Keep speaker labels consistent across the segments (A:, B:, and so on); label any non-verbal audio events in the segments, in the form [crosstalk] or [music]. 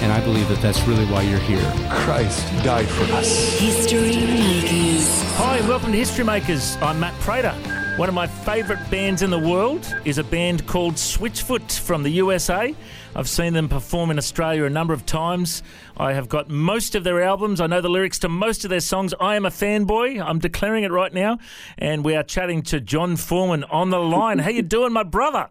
A: And I believe that that's really why you're here.
B: Christ died for us.
C: History Makers.
D: Hi, and welcome to History Makers. I'm Matt Prater. One of my favourite bands in the world is a band called Switchfoot from the USA. I've seen them perform in Australia a number of times. I have got most of their albums. I know the lyrics to most of their songs. I am a fanboy. I'm declaring it right now. And we are chatting to Jon Foreman on the line. How you doing, my brother?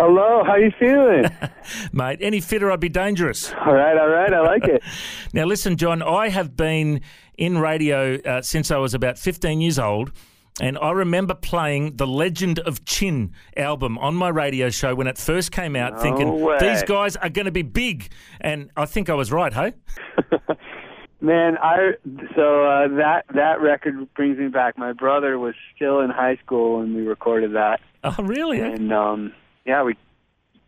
E: Hello, how you feeling? [laughs]
D: Mate, any fitter I'd be dangerous.
E: all right, all right, I like it. [laughs]
D: Now, listen, Jon, I have been in radio uh, since I was about 15 years old. And I remember playing the Legend of Chin album on my radio show when it first came out,
E: No
D: thinking
E: way.
D: these guys are going to be big. And I think I was right, hey? [laughs]
E: Man, I so uh, that that record brings me back. My brother was still in high school when we recorded that,
D: Oh, really?
E: and um, yeah, we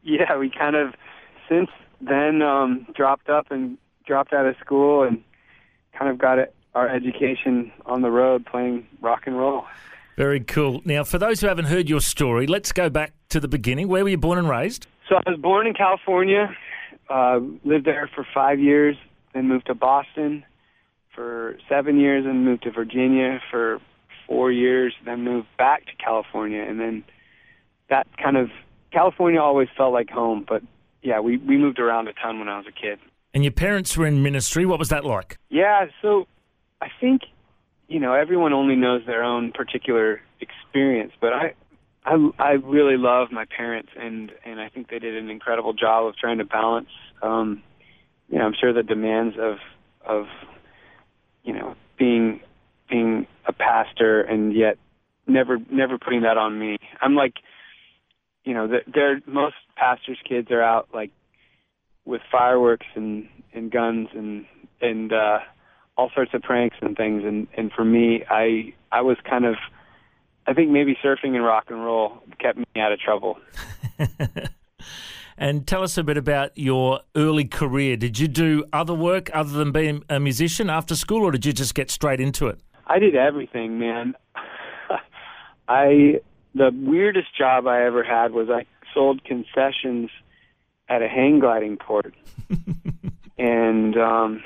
E: yeah we kind of since then um, dropped up and dropped out of school and kind of got it, our education on the road playing rock and roll.
D: Very cool. Now, for those who haven't heard your story, let's go back to the beginning. Where were you born and raised?
E: So I was born in California, uh, lived there for five years, then moved to Boston for seven years, and moved to Virginia for four years, then moved back to California, and then that kind of California always felt like home. But yeah, we we moved around a ton when I was a kid.
D: And your parents were in ministry. What was that like?
E: Yeah, so I think you know everyone only knows their own particular experience, but I I I really love my parents and and I think they did an incredible job of trying to balance um you know, I'm sure the demands of of you know, being being a pastor and yet never never putting that on me. I'm like you know, the- they're most pastors' kids are out like with fireworks and and guns and and uh all sorts of pranks and things and and for me I I was kind of I think maybe surfing and rock and roll kept me out of trouble. [laughs]
D: And tell us a bit about your early career. Did you do other work other than being a musician after school, or did you just get straight into it?
E: I did everything, man. [laughs] I the weirdest job I ever had was I sold concessions at a hang gliding port. [laughs] and um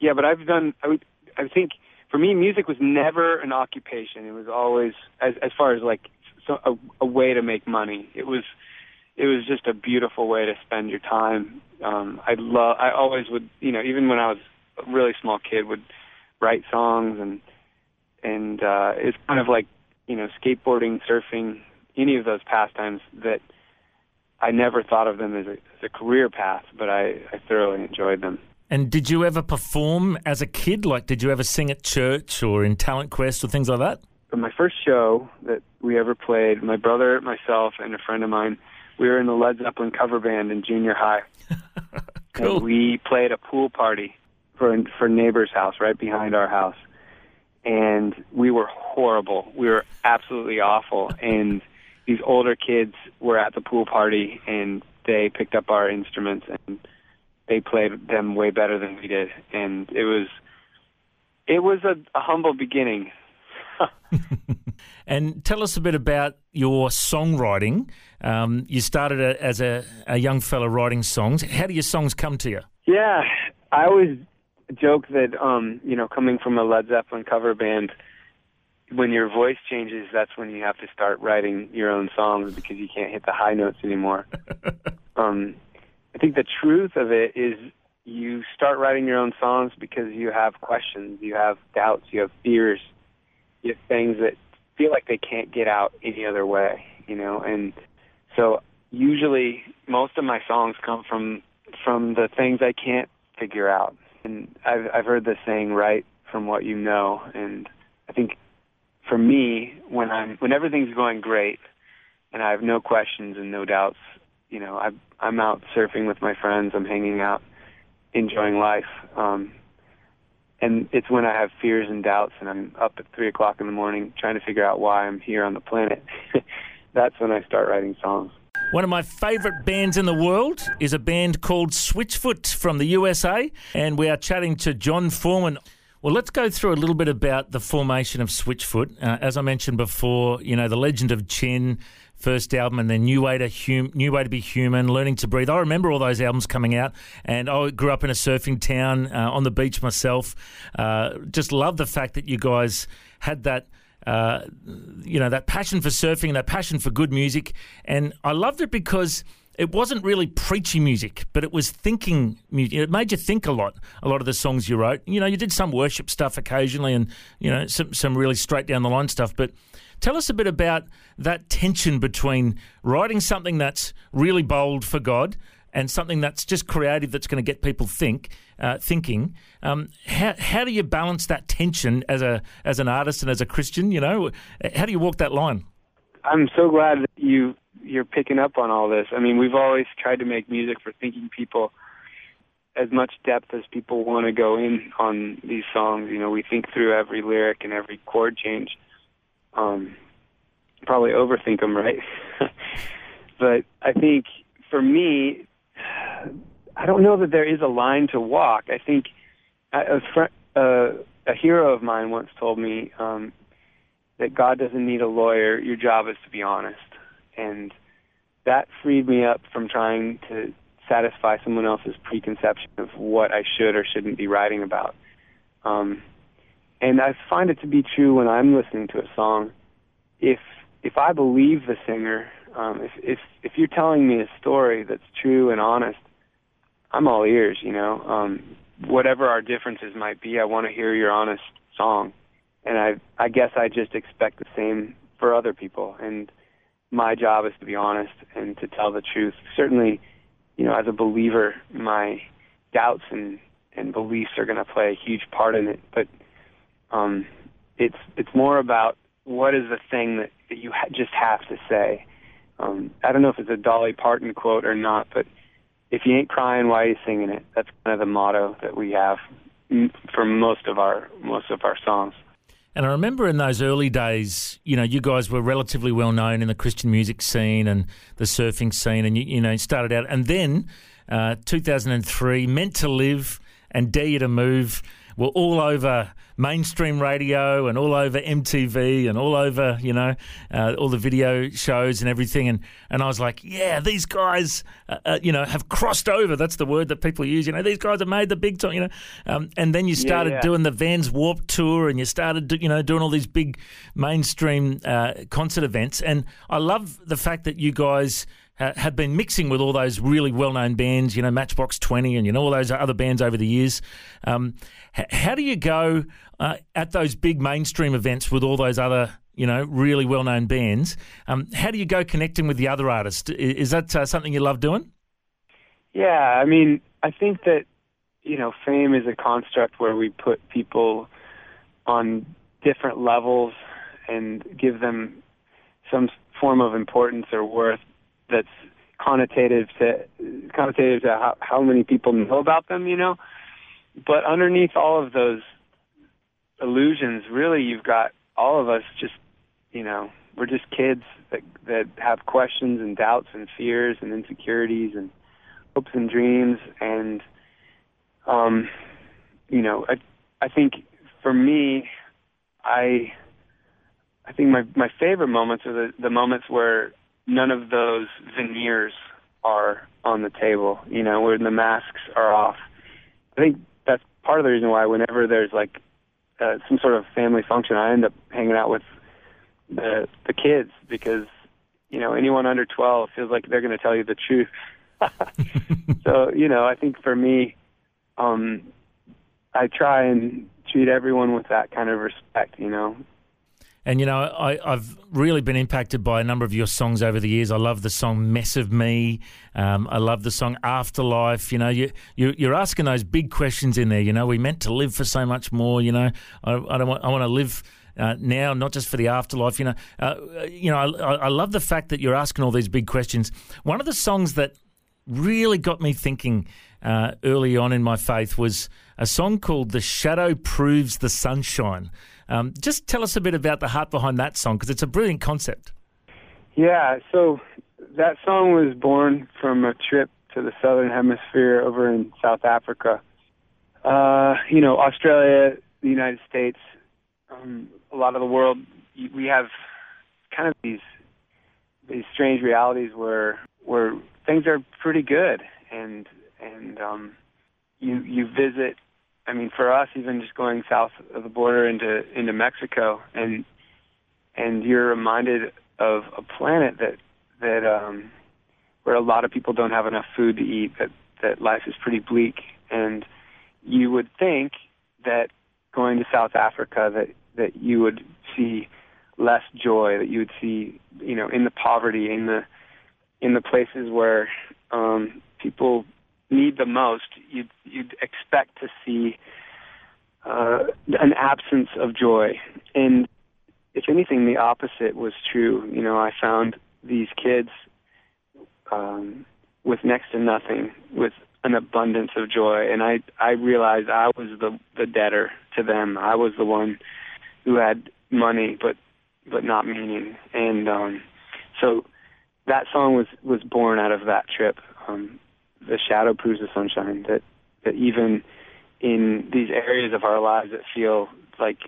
E: yeah, but I've done I would I think for me music was never an occupation. It was always as as far as like so a, a way to make money. It was it was just a beautiful way to spend your time. Um I love I always would, you know, even when I was a really small kid would write songs and and uh it's kind of like, you know, skateboarding, surfing, any of those pastimes that I never thought of them as a, as a career path, but I, I thoroughly enjoyed them.
D: And did you ever perform as a kid? Like, did you ever sing at church or in Talent Quest or things like that?
E: But my first show that we ever played, my brother, myself, and a friend of mine, we were in the Led Zeppelin cover band in junior high. [laughs]
D: Cool.
E: And we played a pool party for for neighbor's house right behind our house, and we were horrible. We were absolutely awful. And these older kids were at the pool party, and they picked up our instruments and they played them way better than we did. And it was it was a, a humble beginning. [laughs]
D: And tell us a bit about your songwriting. Um, you started a, as a, a young fella writing songs. How do your songs come to you?
E: Yeah, I always joke that um, you know, coming from a Led Zeppelin cover band, when your voice changes, that's when you have to start writing your own songs because you can't hit the high notes anymore. [laughs] um, I think the truth of it is you start writing your own songs because you have questions, you have doubts, you have fears, you have things that feel like they can't get out any other way, you know, and so usually most of my songs come from from the things I can't figure out. And I've I've heard the saying right from what you know and I think for me when I'm when everything's going great and I have no questions and no doubts, you know, I I'm out surfing with my friends, I'm hanging out enjoying life. Um, and it's when I have fears and doubts, and I'm up at three o'clock in the morning trying to figure out why I'm here on the planet. [laughs] That's when I start writing songs.
D: One of my favourite bands in the world is a band called Switchfoot from the USA, and we are chatting to Jon Foreman. Well, let's go through a little bit about the formation of Switchfoot. Uh, as I mentioned before, you know, the legend of Chin, first album, and then New Way to hum- New Way to Be Human, Learning to Breathe. I remember all those albums coming out, and I grew up in a surfing town uh, on the beach myself. Uh, just love the fact that you guys had that. Uh, you know that passion for surfing that passion for good music, and I loved it because it wasn't really preachy music, but it was thinking music. It made you think a lot. A lot of the songs you wrote, you know, you did some worship stuff occasionally, and you know, some some really straight down the line stuff. But tell us a bit about that tension between writing something that's really bold for God and something that's just creative that's going to get people think uh, thinking. Um, how how do you balance that tension as a as an artist and as a Christian? You know, how do you walk that line?
E: I'm so glad that you you're picking up on all this. I mean, we've always tried to make music for thinking people as much depth as people want to go in on these songs. You know, we think through every lyric and every chord change. Um, probably overthink them, right? [laughs] but I think for me, I don't know that there is a line to walk. I think a, fr- uh, a hero of mine once told me um, that God doesn't need a lawyer. Your job is to be honest, and that freed me up from trying to satisfy someone else's preconception of what I should or shouldn't be writing about. Um, and I find it to be true when I'm listening to a song. If if I believe the singer, um, if if if you're telling me a story that's true and honest, I'm all ears. You know, um, whatever our differences might be, I want to hear your honest song, and I I guess I just expect the same for other people. And my job is to be honest and to tell the truth. Certainly, you know, as a believer, my doubts and and beliefs are going to play a huge part in it, but um, it's it's more about what is the thing that, that you ha- just have to say. Um, I don't know if it's a Dolly Parton quote or not, but if you ain't crying, why are you singing it? That's kind of the motto that we have for most of our most of our songs.
D: And I remember in those early days, you know, you guys were relatively well known in the Christian music scene and the surfing scene, and you, you know, started out. And then, uh, 2003, Meant to Live and Dare You to Move were all over mainstream radio and all over MTV and all over, you know, uh, all the video shows and everything. And, and I was like, yeah, these guys, uh, uh, you know, have crossed over. That's the word that people use. You know, these guys have made the big time, you know. Um, and then you started
E: yeah, yeah.
D: doing the Vans Warp Tour and you started, do, you know, doing all these big mainstream uh, concert events. And I love the fact that you guys uh, have been mixing with all those really well-known bands, you know, Matchbox Twenty, and you know all those other bands over the years. Um, h- how do you go uh, at those big mainstream events with all those other, you know, really well-known bands? Um, how do you go connecting with the other artists? Is, is that uh, something you love doing?
E: Yeah, I mean, I think that you know, fame is a construct where we put people on different levels and give them some form of importance or worth that's connotative to connotative to how, how many people know about them, you know. But underneath all of those illusions, really, you've got all of us just, you know, we're just kids that that have questions and doubts and fears and insecurities and hopes and dreams and, um, you know, I I think for me, I I think my my favorite moments are the the moments where none of those veneers are on the table, you know, where the masks are off. I think that's part of the reason why whenever there's like uh, some sort of family function, I end up hanging out with the the kids because you know anyone under 12 feels like they're going to tell you the truth. [laughs] so you know, I think for me, um, I try and treat everyone with that kind of respect. You know,
D: And you know, I, I've really been impacted by a number of your songs over the years. I love the song "Mess of Me." Um, I love the song "Afterlife." You know, you, you you're asking those big questions in there. You know, we meant to live for so much more. You know, I, I don't want I want to live. Uh, now, not just for the afterlife, you know. Uh, you know, I, I love the fact that you're asking all these big questions. One of the songs that really got me thinking uh, early on in my faith was a song called "The Shadow Proves the Sunshine." Um, just tell us a bit about the heart behind that song because it's a brilliant concept.
E: Yeah, so that song was born from a trip to the southern hemisphere over in South Africa. Uh, you know, Australia, the United States, um, a lot of the world, we have kind of these these strange realities where where things are pretty good and and um, you you visit. I mean, for us, even just going south of the border into into Mexico, and and you're reminded of a planet that that um, where a lot of people don't have enough food to eat. That that life is pretty bleak, and you would think that going to South Africa that that you would see less joy, that you would see, you know, in the poverty, in the in the places where um, people need the most, you'd you'd expect to see uh, an absence of joy. And if anything, the opposite was true. You know, I found these kids um, with next to nothing, with an abundance of joy, and I I realized I was the the debtor to them. I was the one who had money, but but not meaning. And um, so that song was was born out of that trip. Um, the shadow proves the sunshine. That that even in these areas of our lives that feel like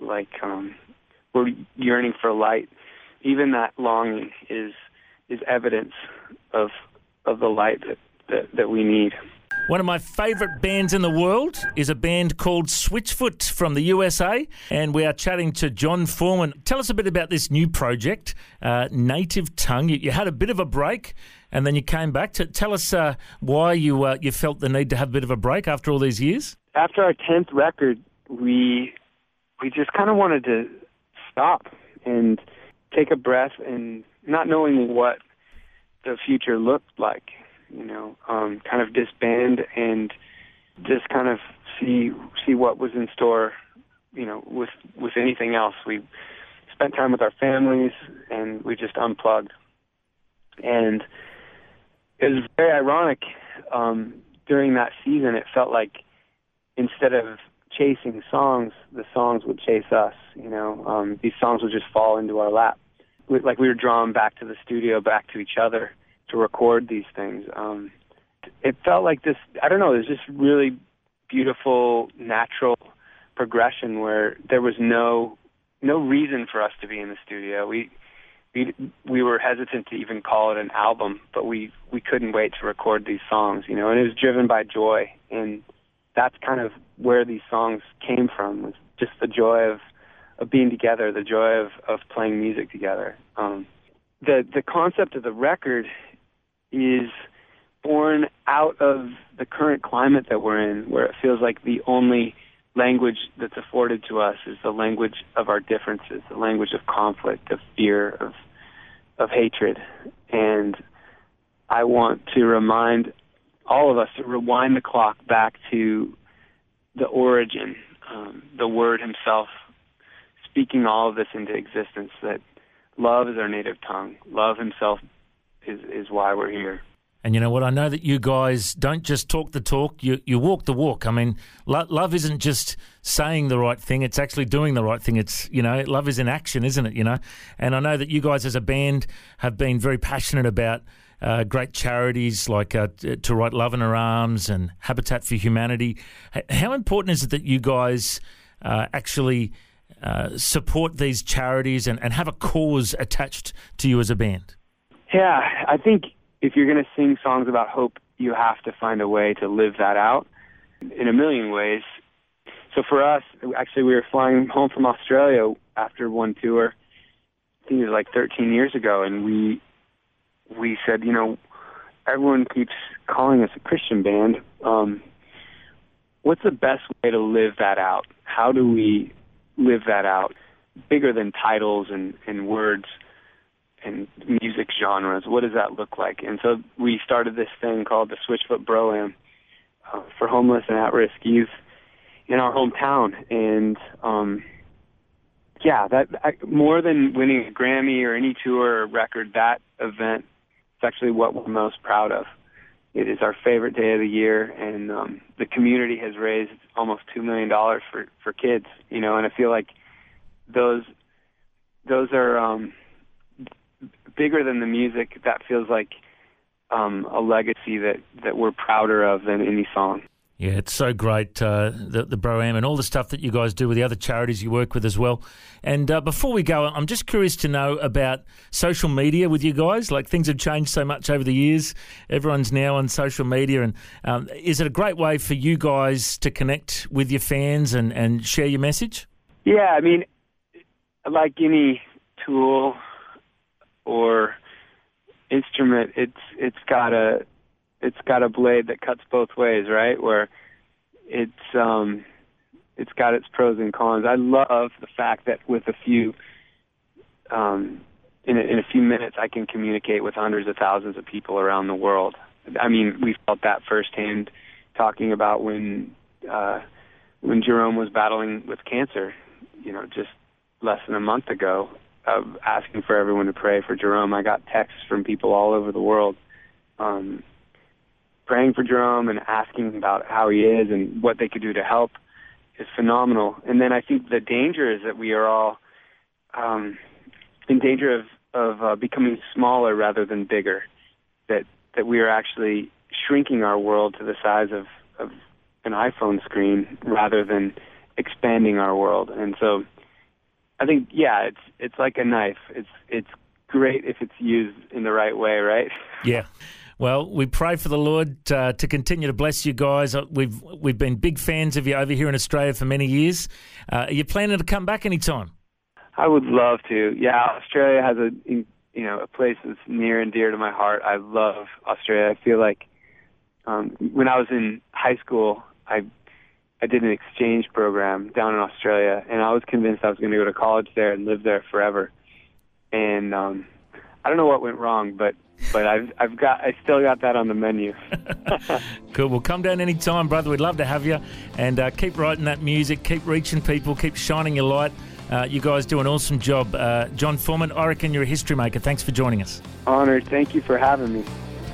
E: like um, we're yearning for light, even that longing is is evidence of of the light that, that, that we need.
D: One of my favourite bands in the world is a band called Switchfoot from the USA, and we are chatting to Jon Foreman. Tell us a bit about this new project, uh, Native Tongue. You, you, had a bit of a break, and then you came back. To tell us uh, why you uh, you felt the need to have a bit of a break after all these years.
E: After our tenth record, we we just kind of wanted to stop and take a breath, and not knowing what the future looked like you know, um, kind of disband and just kind of see see what was in store, you know, with with anything else. We spent time with our families and we just unplugged. And it was very ironic. Um, during that season, it felt like instead of chasing songs, the songs would chase us. You know, um, these songs would just fall into our lap, like we were drawn back to the studio, back to each other to record these things. Um, it felt like this. I don't know. There's just really beautiful, natural progression where there was no no reason for us to be in the studio. We we we were hesitant to even call it an album, but we we couldn't wait to record these songs, you know. And it was driven by joy, and that's kind of where these songs came from. Was just the joy of of being together, the joy of of playing music together. Um, the the concept of the record is born out of the current climate that we're in, where it feels like the only language that's afforded to us is the language of our differences, the language of conflict, of fear, of of hatred. And I want to remind all of us to rewind the clock back to the origin, um, the Word Himself speaking all of this into existence. That love is our native tongue. Love Himself is is why we're here.
D: And you know what? I know that you guys don't just talk the talk; you you walk the walk. I mean, lo- love isn't just saying the right thing; it's actually doing the right thing. It's you know, love is in action, isn't it? You know, and I know that you guys, as a band, have been very passionate about uh, great charities like uh, To Write Love on Her Arms and Habitat for Humanity. How important is it that you guys uh, actually uh, support these charities and, and have a cause attached to you as a band?
E: Yeah, I think if you're going to sing songs about hope, you have to find a way to live that out in a million ways. So for us, actually, we were flying home from Australia after one tour. I think it was like 13 years ago, and we we said, you know, everyone keeps calling us a Christian band. Um, what's the best way to live that out? How do we live that out? Bigger than titles and, and words and music genres. What does that look like? And so we started this thing called the Switchfoot Bro-Am uh, for homeless and at-risk youth in our hometown. And um, yeah, that I, more than winning a Grammy or any tour or record, that event is actually what we're most proud of. it is our favorite day of the year, and um, the community has raised almost two million dollars for for kids. You know, and I feel like those those are um, bigger than the music. That feels like um, a legacy that that we're prouder of than any song.
D: Yeah, it's so great, uh, the, the Bro-Am and all the stuff that you guys do with the other charities you work with as well. And uh, before we go, I'm just curious to know about social media with you guys. Like things have changed so much over the years. Everyone's now on social media. And um, is it a great way for you guys to connect with your fans and, and share your message?
E: Yeah, I mean, like any tool or instrument, it's it's got a it's got a blade that cuts both ways, right? Where it's um it's got its pros and cons. I love the fact that with a few um in a, in a few minutes I can communicate with hundreds of thousands of people around the world. I mean, we felt that firsthand talking about when uh when Jerome was battling with cancer, you know, just less than a month ago of asking for everyone to pray for Jerome. I got texts from people all over the world um praying for Jerome and asking about how he is and what they could do to help is phenomenal. And then I think the danger is that we are all um, in danger of of uh, becoming smaller rather than bigger. That that we are actually shrinking our world to the size of of an iPhone screen rather than expanding our world. And so I think yeah, it's it's like a knife. It's it's great if it's used in the right way, right? [laughs]
D: Yeah. Well, we pray for the Lord uh, to continue to bless you guys. Uh, we've we've been big fans of you over here in Australia for many years. Uh, are you planning to come back anytime?
E: I would love to. Yeah, Australia has a you know a place that's near and dear to my heart. I love Australia. I feel like um, when I was in high school, I I did an exchange program down in Australia, and I was convinced I was going to go to college there and live there forever. And um, I don't know what went wrong, but but I've I've got I still got that on the menu. [laughs] [laughs]
D: cool. Well, come down anytime, brother. We'd love to have you, and uh, keep writing that music, keep reaching people, keep shining your light. Uh, you guys do an awesome job, uh, Jon Foreman. I reckon you're a history maker. Thanks for joining us.
E: Honored. Thank you for having me.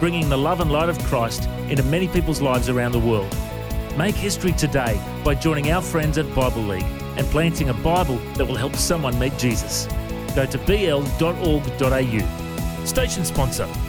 D: bringing the love and light of Christ into many people's lives around the world. Make history today by joining our friends at Bible League and planting a Bible that will help someone meet Jesus. Go to bl.org.au. Station sponsor